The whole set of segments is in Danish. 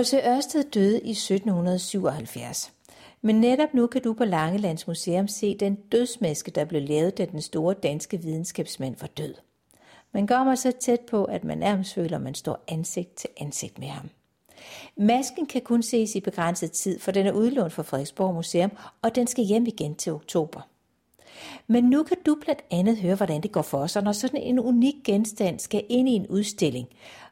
H.C. Ørsted døde i 1777. Men netop nu kan du på Langelands Museum se den dødsmaske, der blev lavet, da den store danske videnskabsmand var død. Man kommer så tæt på, at man nærmest føler, at man står ansigt til ansigt med ham. Masken kan kun ses i begrænset tid, for den er udlånt fra Frederiksborg Museum, og den skal hjem igen til oktober. Men nu kan du blandt andet høre, hvordan det går for sig, når sådan en unik genstand skal ind i en udstilling.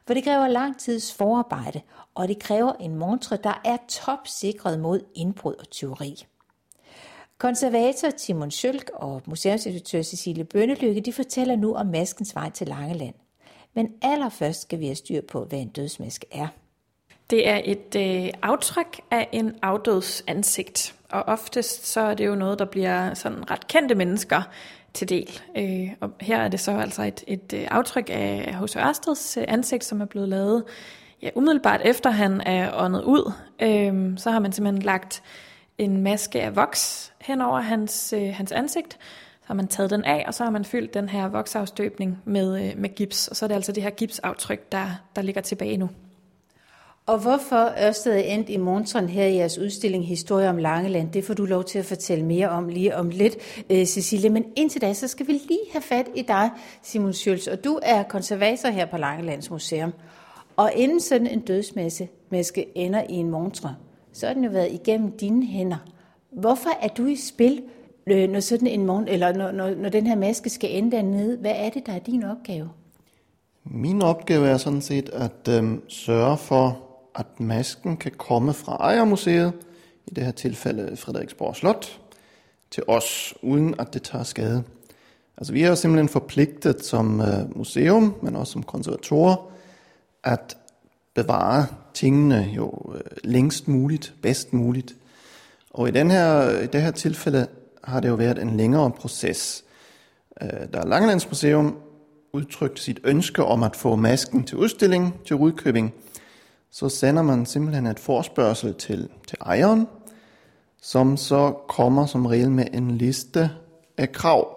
For det kræver lang tids forarbejde, og det kræver en montre, der er topsikret mod indbrud og tyveri. Konservator Timon Schølk og museumsinspektør Cecilie Bønnelykke de fortæller nu om maskens vej til Langeland. Men allerførst skal vi have styr på, hvad en dødsmaske er. Det er et øh, aftryk af en afdøds ansigt, og oftest så er det jo noget, der bliver sådan ret kendte mennesker til del. Øh, og her er det så altså et, et øh, aftryk af H.C. Ørsteds øh, ansigt, som er blevet lavet ja, umiddelbart efter han er åndet ud. Øh, så har man simpelthen lagt en maske af voks hen over hans, øh, hans ansigt, så har man taget den af, og så har man fyldt den her voksafstøbning med, øh, med gips, og så er det altså det her gipsaftryk, der, der ligger tilbage nu. Og hvorfor Ørsted er endt i montren her i jeres udstilling Historie om Langeland, det får du lov til at fortælle mere om lige om lidt, øh, Cecilie. Men indtil da, så skal vi lige have fat i dig, Simon Schultz. Og du er konservator her på Langelands Museum. Og inden sådan en dødsmaske ender i en montre, så har den jo været igennem dine hænder. Hvorfor er du i spil, øh, når, sådan en morgen, eller når, når, når den her maske skal ende dernede? Hvad er det, der er din opgave? Min opgave er sådan set at øh, sørge for, at masken kan komme fra ejermuseet, i det her tilfælde Frederiksborg Slot, til os, uden at det tager skade. Altså vi er jo simpelthen forpligtet som øh, museum, men også som konservatorer, at bevare tingene jo øh, længst muligt, bedst muligt. Og i, den her, i det her tilfælde har det jo været en længere proces. Øh, der er Langelands Museum udtrykte sit ønske om at få masken til udstilling til Rudkøbing – så sender man simpelthen et forspørgsel til, til ejeren, som så kommer som regel med en liste af krav,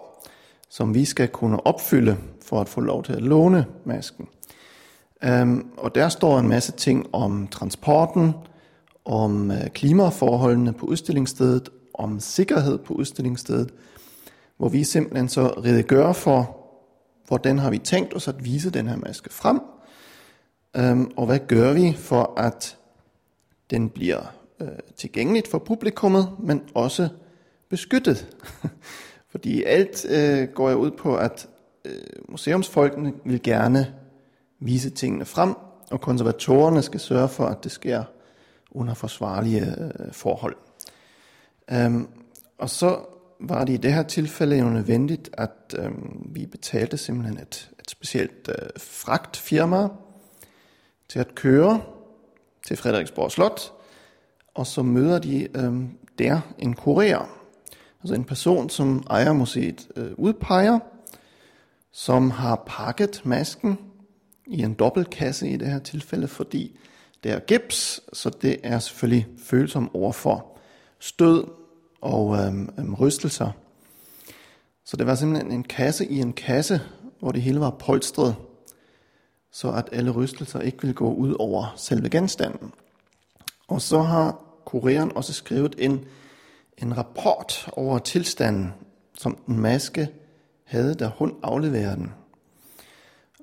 som vi skal kunne opfylde for at få lov til at låne masken. Øhm, og der står en masse ting om transporten, om øh, klimaforholdene på udstillingsstedet, om sikkerhed på udstillingsstedet, hvor vi simpelthen så redegør for, hvordan har vi tænkt os at vise den her maske frem, Øhm, og hvad gør vi for, at den bliver øh, tilgængeligt for publikummet, men også beskyttet? Fordi alt øh, går jeg ud på, at øh, museumsfolkene vil gerne vise tingene frem, og konservatorerne skal sørge for, at det sker under forsvarlige øh, forhold. Øhm, og så var det i det her tilfælde jo nødvendigt, at øhm, vi betalte simpelthen et, et specielt øh, fragtfirma, til at køre til Frederiksborg Slot, og så møder de øh, der en kurér, altså en person, som ejermuseet øh, udpeger, som har pakket masken i en dobbeltkasse i det her tilfælde, fordi det er gips, så det er selvfølgelig følsom overfor stød og øhm, øhm, rystelser. Så det var simpelthen en kasse i en kasse, hvor det hele var polstret så at alle rystelser ikke vil gå ud over selve genstanden. Og så har kureren også skrevet en, en rapport over tilstanden, som den maske havde, da hun afleverede den.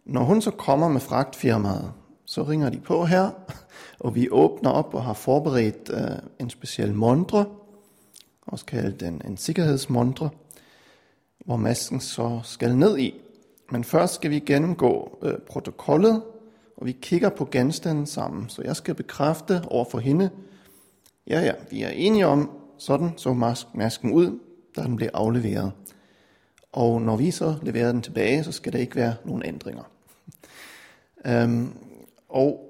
Når hun så kommer med fragtfirmaet, så ringer de på her, og vi åbner op og har forberedt øh, en speciel montre, også kaldet en, en sikkerhedsmontre, hvor masken så skal ned i. Men først skal vi gennemgå øh, protokollet, og vi kigger på genstanden sammen. Så jeg skal bekræfte over for hende, ja ja, vi er enige om, sådan så masken ud, da den bliver afleveret. Og når vi så leverer den tilbage, så skal der ikke være nogen ændringer. øhm, og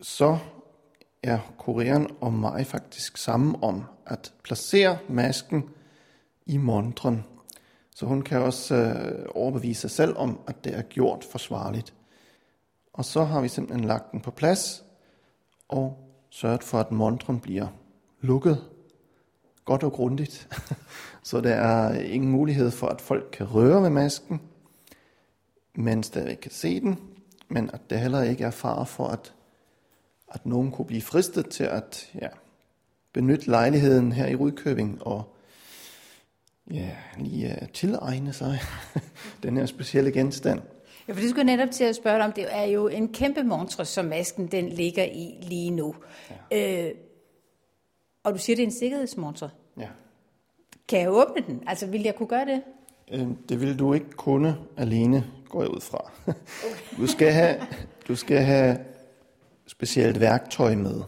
så er korean og mig faktisk sammen om at placere masken i montren så hun kan også øh, overbevise sig selv om, at det er gjort forsvarligt. Og så har vi simpelthen lagt den på plads og sørget for, at montren bliver lukket godt og grundigt. så der er ingen mulighed for, at folk kan røre ved masken, men stadig kan se den, men at der heller ikke er fare for, at at nogen kunne blive fristet til at ja, benytte lejligheden her i Rudkøbing og ja, lige uh, tilegne sig den her specielle genstand. Ja, for det skulle netop til at spørge dig om. Det er jo en kæmpe montre, som masken den ligger i lige nu. Ja. Øh, og du siger, det er en sikkerhedsmontre. Ja. Kan jeg åbne den? Altså, vil jeg kunne gøre det? Øh, det vil du ikke kunne alene, går jeg ud fra. Du skal have, du skal have specielt værktøj med.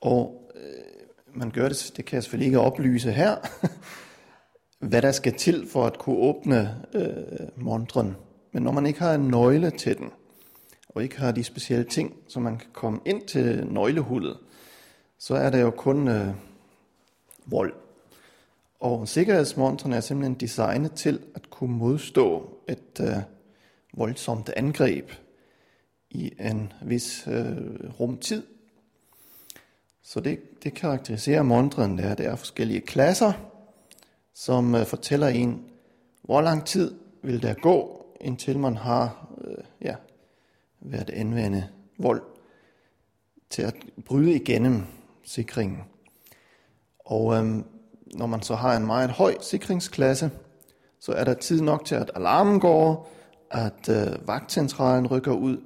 Og øh, man gør det, det kan jeg selvfølgelig ikke oplyse her, hvad der skal til for at kunne åbne øh, montren. Men når man ikke har en nøgle til den, og ikke har de specielle ting, så man kan komme ind til nøglehullet, så er der jo kun øh, vold. Og sikkerhedsmontren er simpelthen designet til at kunne modstå et øh, voldsomt angreb i en vis øh, rumtid. Så det, det karakteriserer montren, der. Det er forskellige klasser, som øh, fortæller en, hvor lang tid vil der gå, indtil man har øh, ja, været anvende vold til at bryde igennem sikringen. Og øhm, når man så har en meget høj sikringsklasse, så er der tid nok til, at alarmen går, at øh, vagtcentralen rykker ud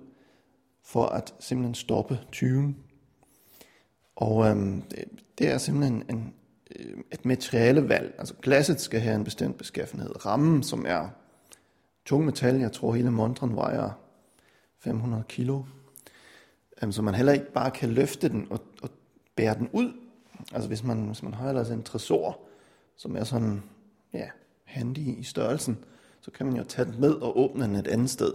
for at simpelthen stoppe tyven. Og øhm, det, det er simpelthen en, Øh, et materialevalg. Altså glasset skal have en bestemt beskaffenhed. Rammen, som er tung metal, jeg tror hele montren vejer 500 kilo, øhm, så man heller ikke bare kan løfte den og, og bære den ud. Altså hvis man, hvis man har ellers en tresor, som er sådan ja, handy i størrelsen, så kan man jo tage den med og åbne den et andet sted.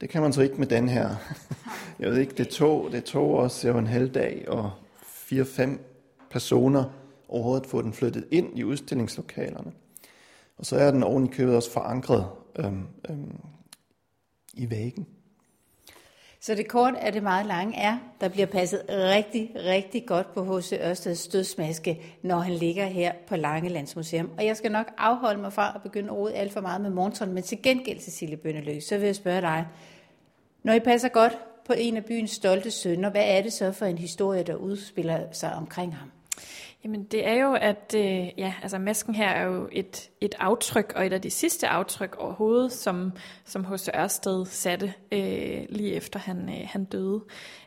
Det kan man så ikke med den her. Jeg ved ikke, det tog, det tog os jo en halv dag og fire-fem personer overhovedet få den flyttet ind i udstillingslokalerne. Og så er den oven i købet også forankret øhm, øhm, i væggen. Så det kort af det meget lange er, der bliver passet rigtig, rigtig godt på H.C. Ørsteds stødsmaske, når han ligger her på Langelandsmuseum. Og jeg skal nok afholde mig fra at begynde at rode alt for meget med Morgenton, men til gengæld, Cecilie Bønneløs, så vil jeg spørge dig, når I passer godt på en af byens stolte sønner, hvad er det så for en historie, der udspiller sig omkring ham? Jamen det er jo, at øh, ja, altså masken her er jo et, et aftryk, og et af de sidste aftryk overhovedet, som, som H.C. Ørsted satte øh, lige efter han, øh, han døde.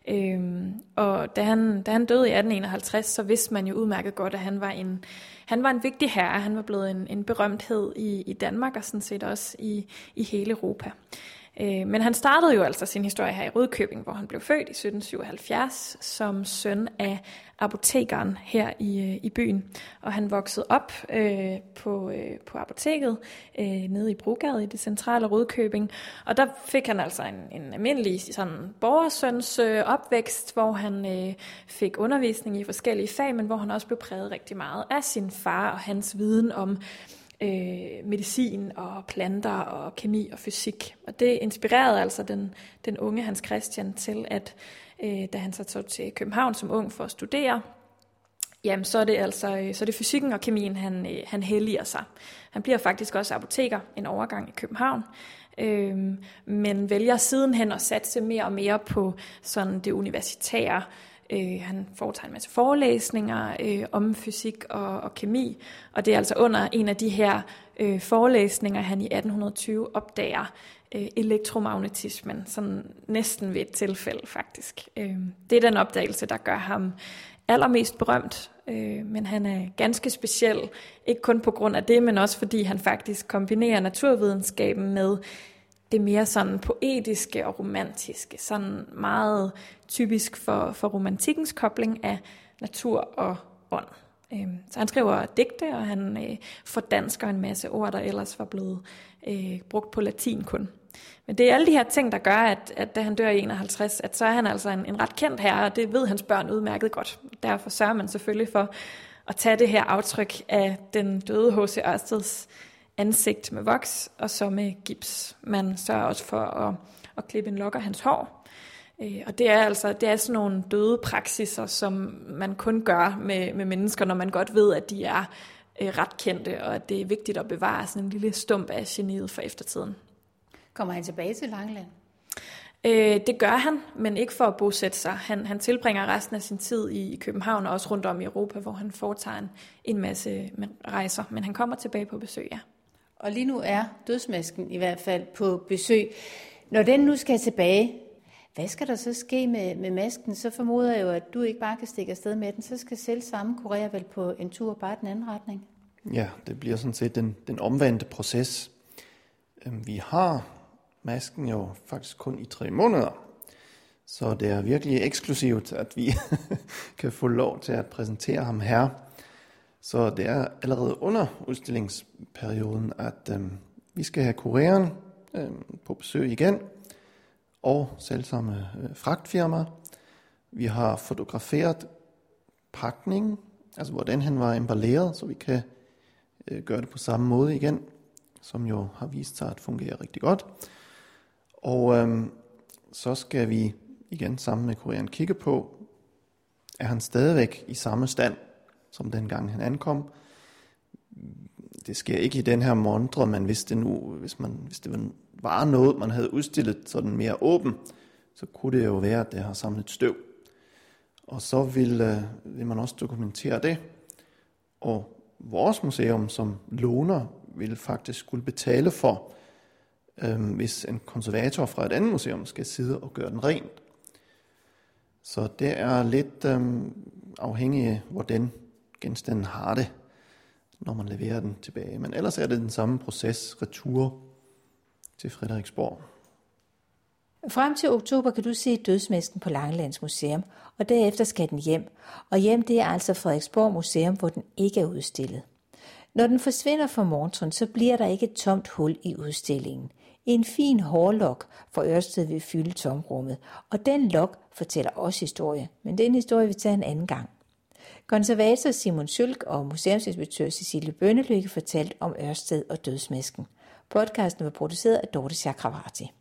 Øhm, og da han, da han døde i 1851, så vidste man jo udmærket godt, at han var en, han var en vigtig herre. Han var blevet en, en berømthed i, i Danmark og sådan set også i, i hele Europa. Øh, men han startede jo altså sin historie her i Rødkøbing, hvor han blev født i 1777 som søn af apotekeren her i, øh, i byen. Og han voksede op øh, på, øh, på apoteket øh, nede i Brogade i det centrale Rødkøbing. Og der fik han altså en, en almindelig sådan, borgersøns øh, opvækst, hvor han øh, fik undervisning i forskellige fag, men hvor han også blev præget rigtig meget af sin far og hans viden om øh, medicin og planter og kemi og fysik. Og det inspirerede altså den, den unge Hans Christian til, at øh, da han så tog til København som ung for at studere, jamen så er det altså øh, så er det fysikken og kemien, han, øh, han helliger sig. Han bliver faktisk også apoteker en overgang i København, øh, men vælger sidenhen at satse mere og mere på sådan det universitære, Øh, han foretager en masse forelæsninger øh, om fysik og, og kemi, og det er altså under en af de her øh, forelæsninger, han i 1820 opdager øh, elektromagnetismen, sådan næsten ved et tilfælde faktisk. Øh, det er den opdagelse, der gør ham allermest berømt, øh, men han er ganske speciel, ikke kun på grund af det, men også fordi han faktisk kombinerer naturvidenskaben med det mere sådan poetiske og romantiske, sådan meget typisk for, for romantikkens kobling af natur og ånd. Øhm, så han skriver digte, og han øh, fordansker en masse ord, der ellers var blevet øh, brugt på latin kun. Men det er alle de her ting, der gør, at, at da han dør i 51, at så er han altså en, en ret kendt herre, og det ved hans børn udmærket godt. Derfor sørger man selvfølgelig for at tage det her aftryk af den døde H.C. Ørsteds ansigt med voks, og så med gips. Man sørger også for at, at klippe en lok af hans hår. Øh, og det er altså det er sådan nogle døde praksiser, som man kun gør med, med mennesker, når man godt ved, at de er øh, ret kendte, og at det er vigtigt at bevare sådan en lille stump af geniet for eftertiden. Kommer han tilbage til Langeland? Øh, det gør han, men ikke for at bosætte sig. Han, han tilbringer resten af sin tid i København og også rundt om i Europa, hvor han foretager en, en masse rejser. Men han kommer tilbage på besøg, ja. Og lige nu er dødsmasken i hvert fald på besøg. Når den nu skal tilbage, hvad skal der så ske med, med masken? Så formoder jeg jo, at du ikke bare kan stikke afsted med den. Så skal selv samme kurér vel på en tur bare den anden retning. Ja, det bliver sådan set den, den omvendte proces. Øhm, vi har masken jo faktisk kun i tre måneder, så det er virkelig eksklusivt, at vi kan få lov til at præsentere ham her. Så det er allerede under udstillingsperioden, at øh, vi skal have kureren øh, på besøg igen, og selvsamme øh, fragtfirma. Vi har fotograferet pakningen, altså hvordan han var emballeret, så vi kan øh, gøre det på samme måde igen, som jo har vist sig at fungere rigtig godt. Og øh, så skal vi igen sammen med kureren kigge på, er han stadigvæk i samme stand, som dengang han ankom. Det sker ikke i den her montre, men hvis det nu, hvis, man, hvis det var noget, man havde udstillet sådan mere åben, så kunne det jo være, at det har samlet støv. Og så vil, øh, vil man også dokumentere det. Og vores museum som låner vil faktisk skulle betale for, øh, hvis en konservator fra et andet museum skal sidde og gøre den ren. Så det er lidt øh, afhængigt af, hvordan genstanden har det, når man leverer den tilbage. Men ellers er det den samme proces, retur til Frederiksborg. Frem til oktober kan du se dødsmasken på Langelands Museum, og derefter skal den hjem. Og hjem det er altså Frederiksborg Museum, hvor den ikke er udstillet. Når den forsvinder fra Mortron, så bliver der ikke et tomt hul i udstillingen. En fin hårlok fra Ørsted vil fylde tomrummet, og den lok fortæller også historie, men den historie vi tager en anden gang. Konservator Simon Sølk og museumsinspektør Cecilie Bønnelykke fortalte om Ørsted og dødsmasken. Podcasten var produceret af Dorte Chakravarti.